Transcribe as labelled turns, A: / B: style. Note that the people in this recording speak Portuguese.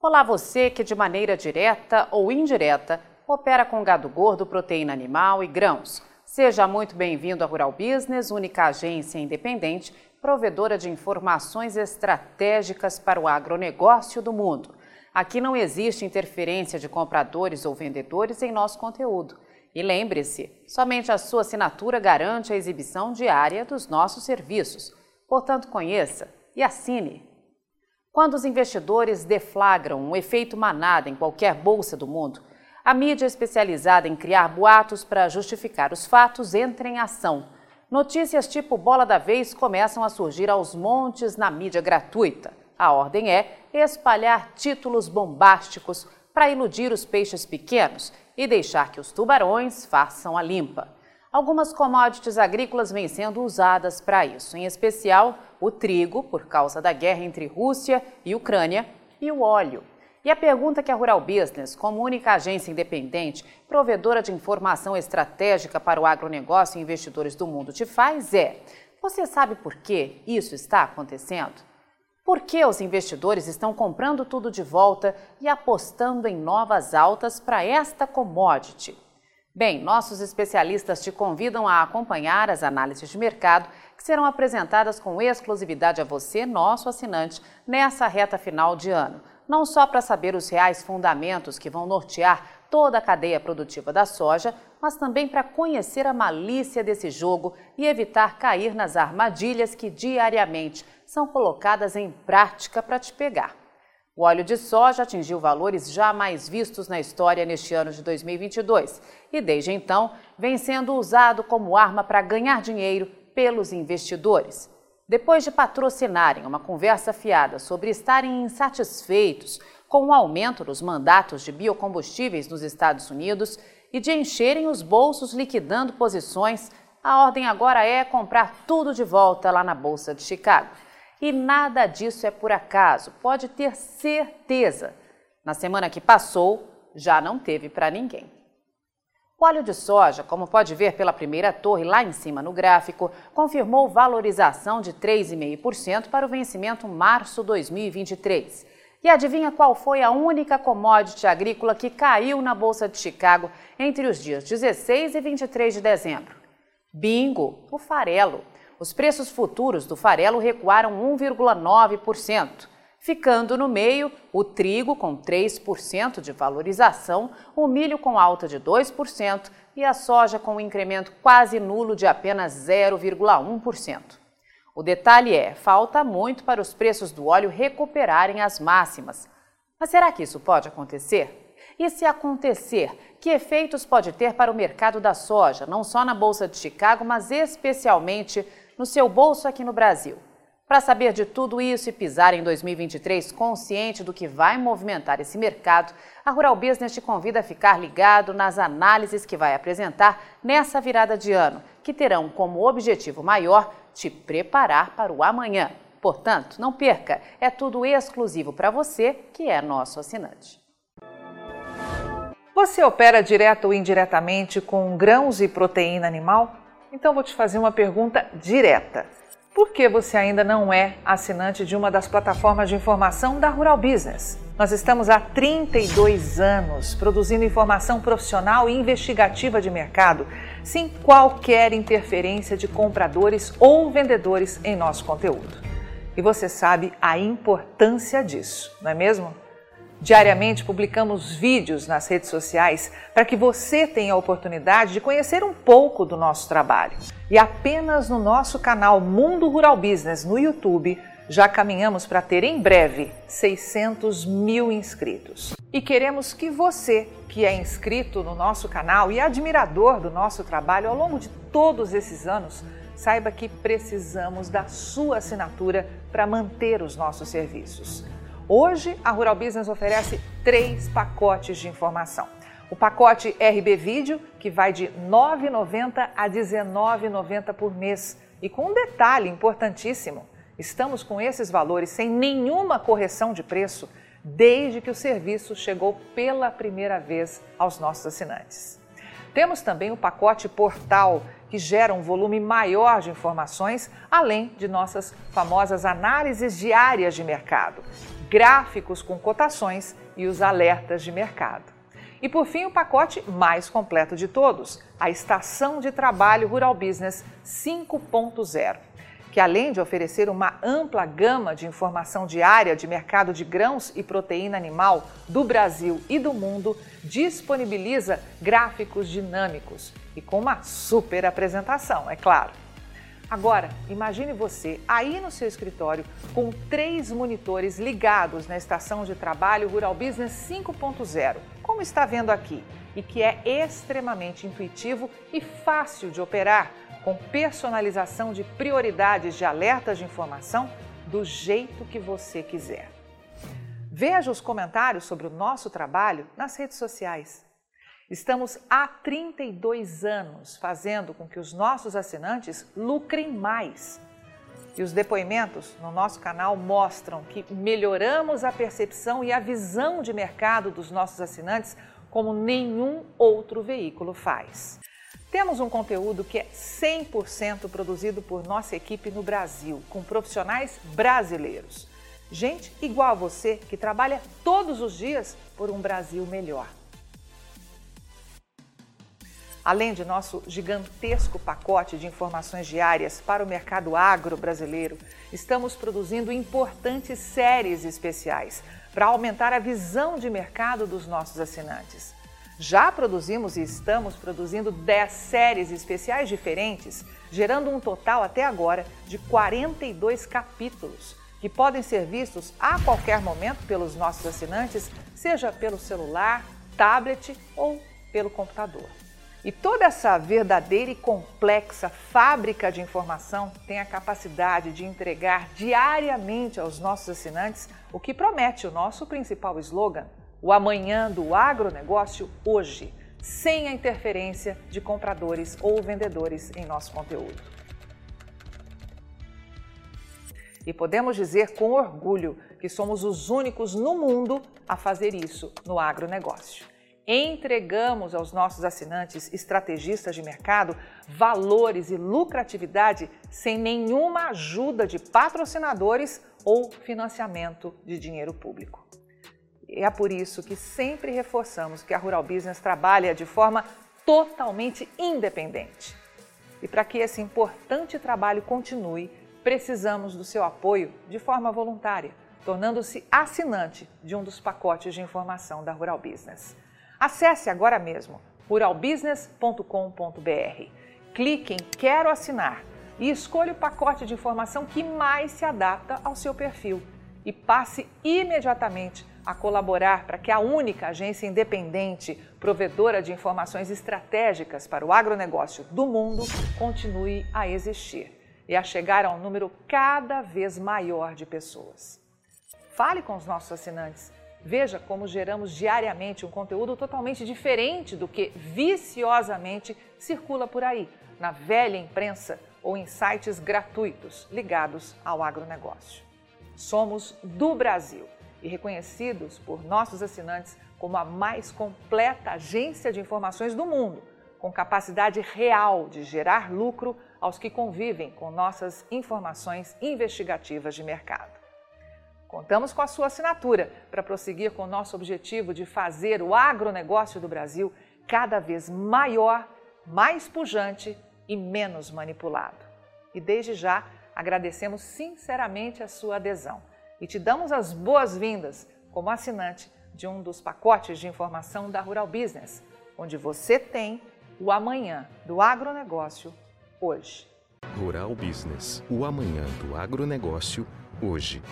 A: Olá, você que de maneira direta ou indireta opera com gado gordo, proteína animal e grãos. Seja muito bem-vindo à Rural Business, única agência independente provedora de informações estratégicas para o agronegócio do mundo. Aqui não existe interferência de compradores ou vendedores em nosso conteúdo. E lembre-se, somente a sua assinatura garante a exibição diária dos nossos serviços. Portanto, conheça e assine. Quando os investidores deflagram um efeito manada em qualquer bolsa do mundo, a mídia especializada em criar boatos para justificar os fatos entra em ação. Notícias tipo bola da vez começam a surgir aos montes na mídia gratuita. A ordem é espalhar títulos bombásticos para iludir os peixes pequenos e deixar que os tubarões façam a limpa. Algumas commodities agrícolas vêm sendo usadas para isso, em especial o trigo, por causa da guerra entre Rússia e Ucrânia, e o óleo. E a pergunta que a Rural Business, como única agência independente, provedora de informação estratégica para o agronegócio e investidores do mundo, te faz é: você sabe por que isso está acontecendo? Por que os investidores estão comprando tudo de volta e apostando em novas altas para esta commodity? Bem, nossos especialistas te convidam a acompanhar as análises de mercado que serão apresentadas com exclusividade a você, nosso assinante, nessa reta final de ano. Não só para saber os reais fundamentos que vão nortear toda a cadeia produtiva da soja, mas também para conhecer a malícia desse jogo e evitar cair nas armadilhas que diariamente são colocadas em prática para te pegar. O óleo de soja atingiu valores jamais vistos na história neste ano de 2022 e, desde então, vem sendo usado como arma para ganhar dinheiro pelos investidores. Depois de patrocinarem uma conversa fiada sobre estarem insatisfeitos com o aumento dos mandatos de biocombustíveis nos Estados Unidos e de encherem os bolsos liquidando posições, a ordem agora é comprar tudo de volta lá na Bolsa de Chicago. E nada disso é por acaso, pode ter certeza. Na semana que passou, já não teve para ninguém. O óleo de soja, como pode ver pela primeira torre lá em cima no gráfico, confirmou valorização de 3,5% para o vencimento março 2023. E adivinha qual foi a única commodity agrícola que caiu na Bolsa de Chicago entre os dias 16 e 23 de dezembro? Bingo, o farelo. Os preços futuros do farelo recuaram 1,9% ficando no meio o trigo com 3% de valorização, o milho com alta de 2% e a soja com um incremento quase nulo de apenas 0,1%. O detalhe é: falta muito para os preços do óleo recuperarem as máximas. Mas será que isso pode acontecer? E se acontecer, que efeitos pode ter para o mercado da soja, não só na Bolsa de Chicago, mas especialmente no seu bolso aqui no Brasil? Para saber de tudo isso e pisar em 2023 consciente do que vai movimentar esse mercado, a Rural Business te convida a ficar ligado nas análises que vai apresentar nessa virada de ano, que terão como objetivo maior te preparar para o amanhã. Portanto, não perca, é tudo exclusivo para você que é nosso assinante.
B: Você opera direto ou indiretamente com grãos e proteína animal? Então vou te fazer uma pergunta direta. Por que você ainda não é assinante de uma das plataformas de informação da Rural Business? Nós estamos há 32 anos produzindo informação profissional e investigativa de mercado, sem qualquer interferência de compradores ou vendedores em nosso conteúdo. E você sabe a importância disso, não é mesmo? Diariamente publicamos vídeos nas redes sociais para que você tenha a oportunidade de conhecer um pouco do nosso trabalho. E apenas no nosso canal Mundo Rural Business no YouTube já caminhamos para ter em breve 600 mil inscritos. E queremos que você, que é inscrito no nosso canal e admirador do nosso trabalho ao longo de todos esses anos, saiba que precisamos da sua assinatura para manter os nossos serviços. Hoje, a Rural Business oferece três pacotes de informação. O pacote RB Vídeo, que vai de R$ 9,90 a R$ 19,90 por mês. E com um detalhe importantíssimo: estamos com esses valores sem nenhuma correção de preço desde que o serviço chegou pela primeira vez aos nossos assinantes. Temos também o pacote Portal, que gera um volume maior de informações, além de nossas famosas análises diárias de mercado gráficos com cotações e os alertas de mercado. E por fim, o pacote mais completo de todos, a Estação de Trabalho Rural Business 5.0, que além de oferecer uma ampla gama de informação diária de mercado de grãos e proteína animal do Brasil e do mundo, disponibiliza gráficos dinâmicos e com uma super apresentação, é claro. Agora, imagine você aí no seu escritório com três monitores ligados na estação de trabalho Rural Business 5.0, como está vendo aqui, e que é extremamente intuitivo e fácil de operar, com personalização de prioridades de alertas de informação do jeito que você quiser. Veja os comentários sobre o nosso trabalho nas redes sociais. Estamos há 32 anos fazendo com que os nossos assinantes lucrem mais. E os depoimentos no nosso canal mostram que melhoramos a percepção e a visão de mercado dos nossos assinantes como nenhum outro veículo faz. Temos um conteúdo que é 100% produzido por nossa equipe no Brasil, com profissionais brasileiros. Gente igual a você que trabalha todos os dias por um Brasil melhor. Além de nosso gigantesco pacote de informações diárias para o mercado agro brasileiro, estamos produzindo importantes séries especiais para aumentar a visão de mercado dos nossos assinantes. Já produzimos e estamos produzindo 10 séries especiais diferentes, gerando um total até agora de 42 capítulos, que podem ser vistos a qualquer momento pelos nossos assinantes, seja pelo celular, tablet ou pelo computador. E toda essa verdadeira e complexa fábrica de informação tem a capacidade de entregar diariamente aos nossos assinantes o que promete o nosso principal slogan: o amanhã do agronegócio hoje, sem a interferência de compradores ou vendedores em nosso conteúdo. E podemos dizer com orgulho que somos os únicos no mundo a fazer isso no agronegócio entregamos aos nossos assinantes estrategistas de mercado valores e lucratividade sem nenhuma ajuda de patrocinadores ou financiamento de dinheiro público. E é por isso que sempre reforçamos que a Rural Business trabalha de forma totalmente independente. E para que esse importante trabalho continue, precisamos do seu apoio de forma voluntária, tornando-se assinante de um dos pacotes de informação da Rural Business. Acesse agora mesmo ruralbusiness.com.br. Clique em Quero assinar e escolha o pacote de informação que mais se adapta ao seu perfil e passe imediatamente a colaborar para que a única agência independente provedora de informações estratégicas para o agronegócio do mundo continue a existir e a chegar a um número cada vez maior de pessoas. Fale com os nossos assinantes Veja como geramos diariamente um conteúdo totalmente diferente do que viciosamente circula por aí, na velha imprensa ou em sites gratuitos ligados ao agronegócio. Somos do Brasil e reconhecidos por nossos assinantes como a mais completa agência de informações do mundo, com capacidade real de gerar lucro aos que convivem com nossas informações investigativas de mercado. Contamos com a sua assinatura para prosseguir com o nosso objetivo de fazer o agronegócio do Brasil cada vez maior, mais pujante e menos manipulado. E desde já agradecemos sinceramente a sua adesão e te damos as boas-vindas como assinante de um dos pacotes de informação da Rural Business, onde você tem o amanhã do agronegócio hoje.
C: Rural Business, o amanhã do agronegócio hoje.